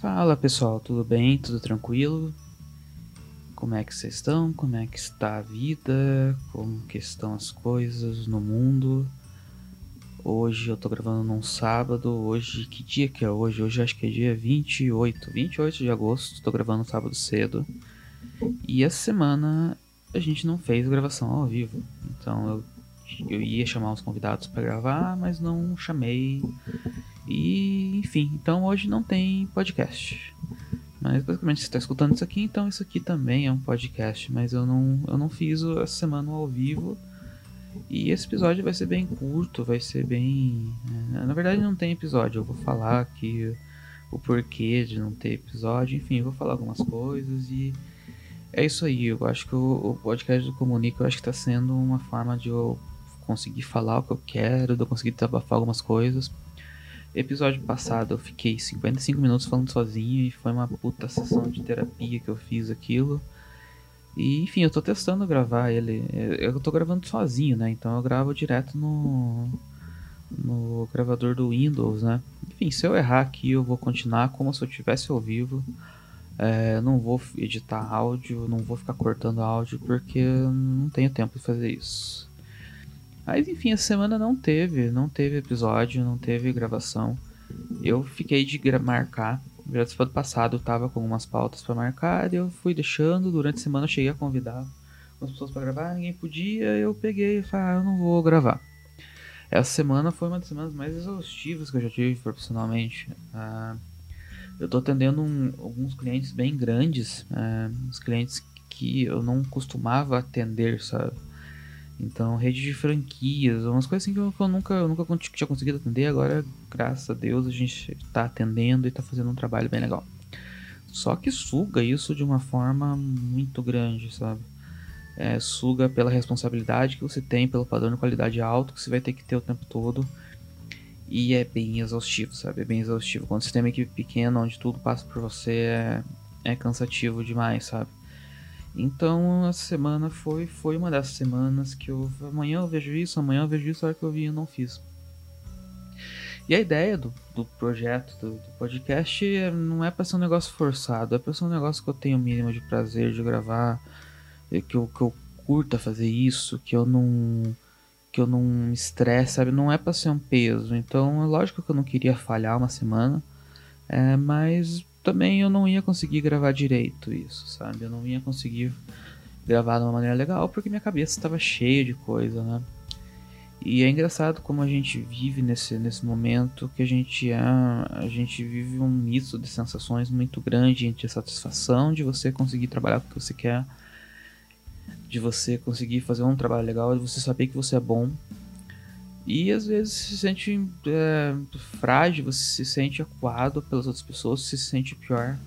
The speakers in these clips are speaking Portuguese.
Fala pessoal, tudo bem? Tudo tranquilo? Como é que vocês estão? Como é que está a vida? Como que estão as coisas no mundo? Hoje eu tô gravando num sábado. Hoje, que dia que é hoje? Hoje acho que é dia 28, 28 de agosto. Tô gravando sábado cedo. E essa semana a gente não fez gravação ao vivo. Então eu, eu ia chamar os convidados para gravar, mas não chamei. E enfim, então hoje não tem podcast. Mas basicamente você está escutando isso aqui, então isso aqui também é um podcast. Mas eu não, eu não fiz essa semana ao vivo. E esse episódio vai ser bem curto, vai ser bem. É, na verdade não tem episódio, eu vou falar aqui o porquê de não ter episódio, enfim, eu vou falar algumas coisas e é isso aí. Eu acho que o, o podcast do Comunica eu acho que está sendo uma forma de eu conseguir falar o que eu quero, de eu conseguir desabafar algumas coisas. Episódio passado eu fiquei 55 minutos falando sozinho e foi uma puta sessão de terapia que eu fiz aquilo. E enfim, eu tô testando gravar ele. Eu tô gravando sozinho, né? Então eu gravo direto no no gravador do Windows, né? Enfim, se eu errar aqui, eu vou continuar como se eu tivesse ao vivo. É, não vou editar áudio, não vou ficar cortando áudio porque não tenho tempo de fazer isso. Mas enfim, essa semana não teve, não teve episódio, não teve gravação. Eu fiquei de marcar. Já do passado eu tava com algumas pautas para marcar, e eu fui deixando. Durante a semana eu cheguei a convidar as pessoas para gravar, ninguém podia, eu peguei e falei, ah, eu não vou gravar. Essa semana foi uma das semanas mais exaustivas que eu já tive profissionalmente. Ah, eu estou atendendo um, alguns clientes bem grandes, é, uns clientes que eu não costumava atender, sabe? Então, rede de franquias, umas coisas assim que eu, que eu nunca, eu nunca tinha conseguido atender, agora, graças a Deus, a gente está atendendo e está fazendo um trabalho bem legal. Só que suga isso de uma forma muito grande, sabe? É, suga pela responsabilidade que você tem, pelo padrão de qualidade alto que você vai ter que ter o tempo todo e é bem exaustivo, sabe? É bem exaustivo. Quando você tem uma equipe pequena, onde tudo passa por você, é, é cansativo demais, sabe? Então, essa semana foi, foi uma dessas semanas que eu. Amanhã eu vejo isso, amanhã eu vejo isso, a hora que eu vi eu não fiz. E a ideia do, do projeto, do, do podcast, é, não é pra ser um negócio forçado, é pra ser um negócio que eu tenho o mínimo de prazer de gravar, que eu, que eu curta fazer isso, que eu não que eu não me estresse, sabe? Não é para ser um peso. Então, é lógico que eu não queria falhar uma semana, é, mas também eu não ia conseguir gravar direito isso, sabe? Eu não ia conseguir gravar de uma maneira legal porque minha cabeça estava cheia de coisa, né? E é engraçado como a gente vive nesse, nesse momento que a gente é, a gente vive um misto de sensações muito grande entre a satisfação de você conseguir trabalhar com o que você quer de você conseguir fazer um trabalho legal, de você saber que você é bom. E às vezes se sente é, frágil, você se sente acuado pelas outras pessoas, se sente pior.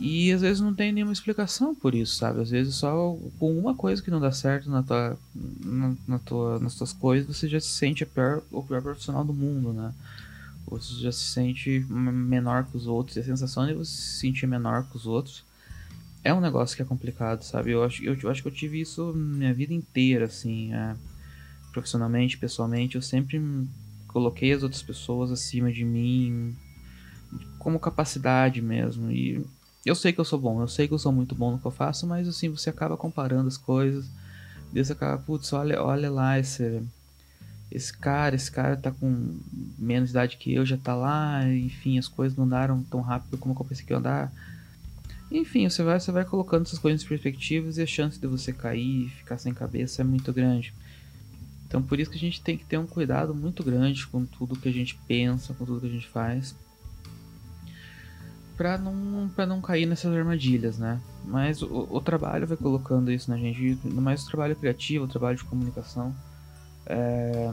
E às vezes não tem nenhuma explicação por isso, sabe? Às vezes só com uma coisa que não dá certo na tua, na, na tua, nas tuas coisas, você já se sente a pior, o pior profissional do mundo, né? Você já se sente menor que os outros. E a sensação de você se sentir menor que os outros é um negócio que é complicado, sabe? Eu acho, eu, eu acho que eu tive isso minha vida inteira, assim, é, profissionalmente, pessoalmente. Eu sempre coloquei as outras pessoas acima de mim, como capacidade mesmo. E eu sei que eu sou bom, eu sei que eu sou muito bom no que eu faço, mas assim, você acaba comparando as coisas. Você acaba, putz, olha, olha lá esse, esse cara, esse cara tá com menos idade que eu, já tá lá, enfim, as coisas não andaram tão rápido como eu pensei que ia andar enfim, você vai, você vai colocando essas coisas em perspectivas e a chance de você cair e ficar sem cabeça é muito grande. Então por isso que a gente tem que ter um cuidado muito grande com tudo que a gente pensa, com tudo que a gente faz. Pra não, pra não cair nessas armadilhas, né? Mas o, o trabalho vai colocando isso na gente, mais o trabalho criativo, o trabalho de comunicação. É,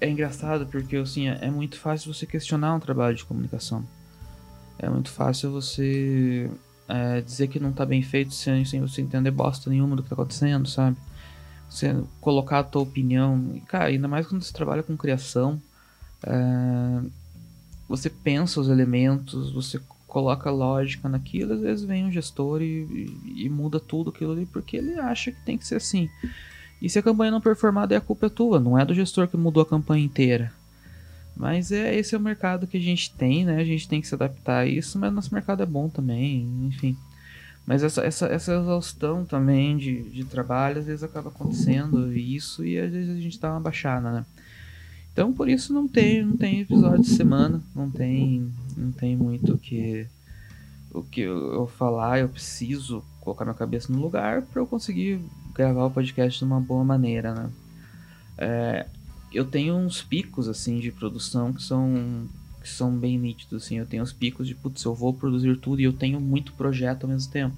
é engraçado porque assim, é, é muito fácil você questionar um trabalho de comunicação. É muito fácil você é, dizer que não tá bem feito sem, sem você entender bosta nenhuma do que tá acontecendo, sabe? Você colocar a tua opinião. E, cara, ainda mais quando você trabalha com criação, é, você pensa os elementos, você coloca lógica naquilo, às vezes vem um gestor e, e, e, muda tudo aquilo ali porque ele acha que tem que ser assim. E se a campanha não performar, daí a culpa é tua, não é do gestor que mudou a campanha inteira. Mas é esse é o mercado que a gente tem, né? A gente tem que se adaptar a isso, mas nosso mercado é bom também, enfim. Mas essa, essa, essa exaustão também de, de trabalho às vezes acaba acontecendo isso e às vezes a gente dá uma baixada, né? Então por isso não tem, não tem episódio de semana, não tem, não tem muito o que o que eu falar, eu preciso colocar minha cabeça no lugar para eu conseguir gravar o podcast de uma boa maneira, né? É, eu tenho uns picos assim de produção que são que são bem nítidos assim. Eu tenho os picos de putz, eu vou produzir tudo e eu tenho muito projeto ao mesmo tempo.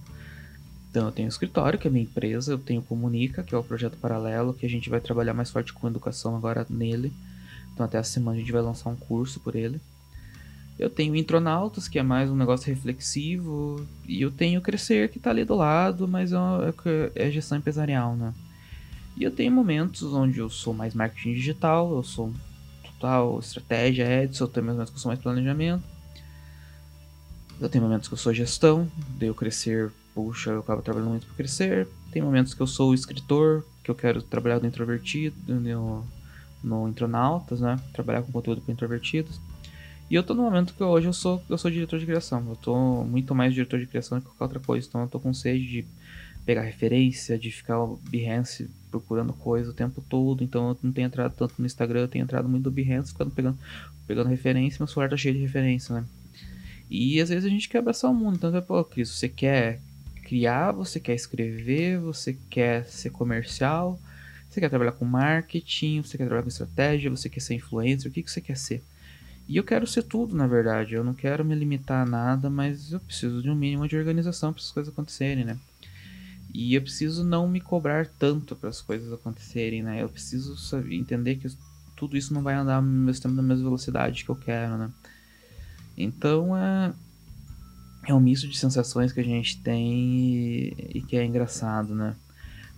Então eu tenho o escritório, que é a minha empresa, eu tenho o Comunica, que é o projeto paralelo, que a gente vai trabalhar mais forte com educação agora nele. Então até essa semana a gente vai lançar um curso por ele. Eu tenho o Intronautas, que é mais um negócio reflexivo, e eu tenho o Crescer, que está ali do lado, mas é, é, é gestão empresarial, né? E eu tenho momentos onde eu sou mais marketing digital, eu sou total estratégia, Edson, eu tenho momentos que eu sou mais planejamento. Eu tenho momentos que eu sou gestão, de eu crescer, puxa, eu acabo trabalhando muito para crescer. Tem momentos que eu sou escritor, que eu quero trabalhar do introvertido, no, no Intronautas, né? Trabalhar com conteúdo para introvertidos. E eu tô no momento que hoje eu sou, eu sou diretor de criação. Eu tô muito mais diretor de criação do que qualquer outra coisa. Então eu tô com sede de pegar referência, de ficar o Behance procurando coisa o tempo todo. Então eu não tenho entrado tanto no Instagram, eu tenho entrado muito no Behance, ficando pegando, pegando referência, meu celular tá cheio de referência, né? E às vezes a gente quer abraçar o mundo. Então, pô, Cris, você quer criar, você quer escrever, você quer ser comercial, você quer trabalhar com marketing, você quer trabalhar com estratégia, você quer ser influencer, o que, que você quer ser? E eu quero ser tudo, na verdade. Eu não quero me limitar a nada, mas eu preciso de um mínimo de organização para essas coisas acontecerem, né? E eu preciso não me cobrar tanto para as coisas acontecerem, né? Eu preciso entender que tudo isso não vai andar ao mesmo tempo na mesma velocidade que eu quero, né? Então é, é um misto de sensações que a gente tem e, e que é engraçado, né?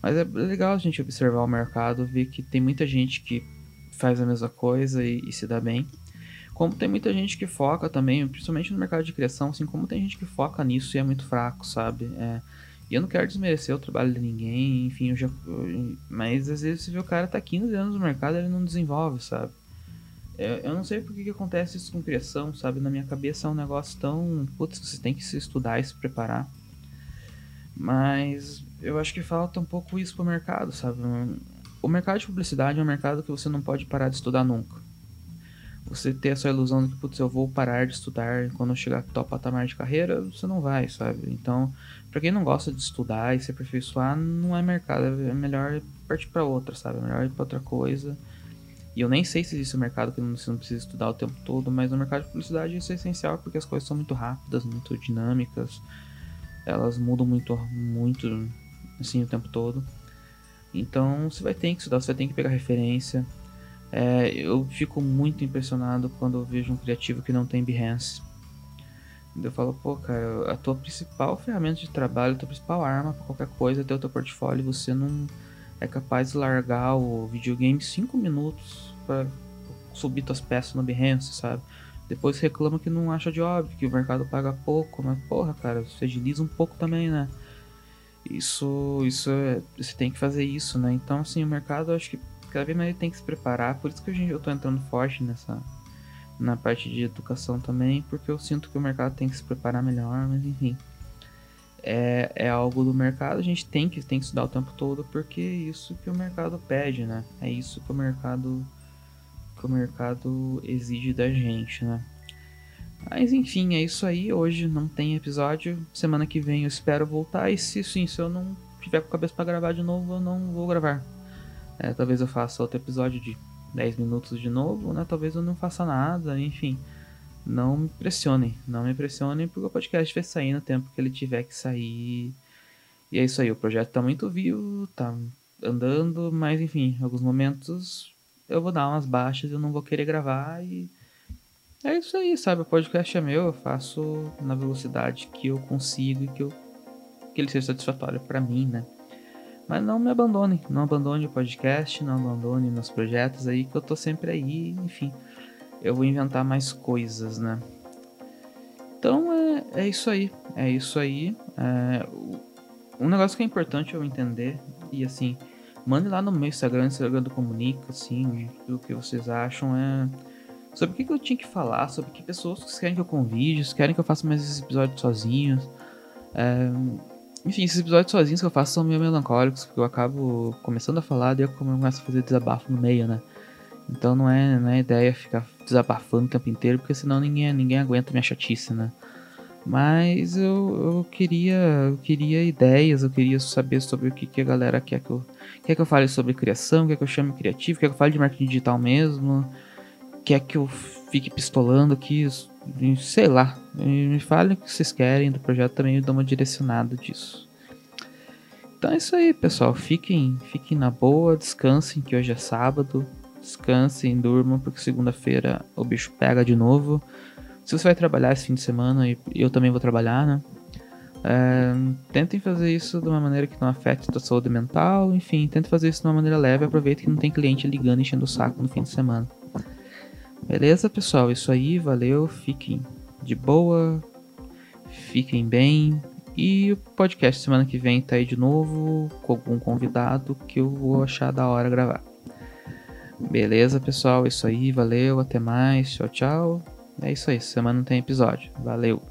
Mas é legal a gente observar o mercado, ver que tem muita gente que faz a mesma coisa e, e se dá bem. Como tem muita gente que foca também, principalmente no mercado de criação, assim como tem gente que foca nisso e é muito fraco, sabe? É, e eu não quero desmerecer o trabalho de ninguém, enfim, eu já. Mas às vezes você vê o cara tá 15 anos no mercado ele não desenvolve, sabe? Eu, eu não sei por que, que acontece isso com criação, sabe? Na minha cabeça é um negócio tão. Putz, você tem que se estudar e se preparar. Mas eu acho que falta um pouco isso pro mercado, sabe? O mercado de publicidade é um mercado que você não pode parar de estudar nunca. Você ter essa ilusão de que, putz, eu vou parar de estudar quando eu chegar top patamar de carreira, você não vai, sabe? Então, para quem não gosta de estudar e se aperfeiçoar, não é mercado, é melhor partir para outra, sabe? É melhor ir para outra coisa. E eu nem sei se existe um mercado que você não precisa estudar o tempo todo, mas no mercado de publicidade isso é essencial porque as coisas são muito rápidas, muito dinâmicas. Elas mudam muito, muito assim o tempo todo. Então você vai ter que estudar, você vai ter que pegar referência. É, eu fico muito impressionado quando eu vejo um criativo que não tem Behance. Eu falo, pô, cara, a tua principal ferramenta de trabalho, a tua principal arma pra qualquer coisa é ter o teu portfólio. Você não é capaz de largar o videogame 5 minutos para subir tuas peças no Behance, sabe? Depois reclama que não acha óbvio, que o mercado paga pouco, mas porra, cara, você agiliza um pouco também, né? Isso, isso é, você tem que fazer isso, né? Então, assim, o mercado, eu acho que cada vez mais tem que se preparar, por isso que eu tô entrando forte nessa, na parte de educação também, porque eu sinto que o mercado tem que se preparar melhor, mas enfim. É, é algo do mercado, a gente tem que, tem que estudar o tempo todo, porque é isso que o mercado pede, né? É isso que o mercado que o mercado exige da gente, né? Mas enfim, é isso aí. Hoje não tem episódio. Semana que vem eu espero voltar. E se sim, se eu não tiver com a cabeça para gravar de novo, eu não vou gravar. É, talvez eu faça outro episódio de 10 minutos de novo, né? Talvez eu não faça nada, enfim. Não me pressionem, não me pressionem, porque o podcast vai sair no tempo que ele tiver que sair. E é isso aí, o projeto tá muito vivo, tá andando, mas enfim, em alguns momentos eu vou dar umas baixas, eu não vou querer gravar e. É isso aí, sabe? O podcast é meu, eu faço na velocidade que eu consigo e que, eu... que ele seja satisfatório para mim, né? Mas não me abandone, não abandone o podcast, não abandone meus projetos aí, que eu tô sempre aí, enfim. Eu vou inventar mais coisas, né? Então é, é isso aí, é isso aí. É, um negócio que é importante eu entender, e assim, mande lá no meu Instagram, Instagram do Comunica, assim, o que vocês acham é sobre o que, eu tinha que falar, sobre que pessoas que querem que eu convide, querem que eu faça mais esses episódios sozinhos. É, enfim, esses episódios sozinhos que eu faço são meio melancólicos, porque eu acabo começando a falar e eu começo a fazer desabafo no meio, né? Então não é, não é ideia ficar desabafando o tempo inteiro, porque senão ninguém, ninguém aguenta minha chatice, né? Mas eu, eu queria eu queria ideias, eu queria saber sobre o que, que a galera quer que eu quer que eu fale sobre criação, quer que eu chame criativo, quer que eu fale de marketing digital mesmo, quer que eu fique pistolando aqui, sei lá. Me falem o que vocês querem do projeto também eu dou uma direcionada disso. Então é isso aí, pessoal. Fiquem, fiquem na boa, descansem que hoje é sábado. Descansem, durmam, porque segunda-feira o bicho pega de novo. Se você vai trabalhar esse fim de semana, e eu também vou trabalhar, né? É, tentem fazer isso de uma maneira que não afete a sua saúde mental, enfim, tentem fazer isso de uma maneira leve. Aproveita que não tem cliente ligando enchendo o saco no fim de semana. Beleza, pessoal? Isso aí, valeu. Fiquem de boa, fiquem bem. E o podcast semana que vem tá aí de novo com algum convidado que eu vou achar da hora gravar. Beleza, pessoal? Isso aí, valeu, até mais, tchau, tchau. É isso aí, semana não tem episódio. Valeu.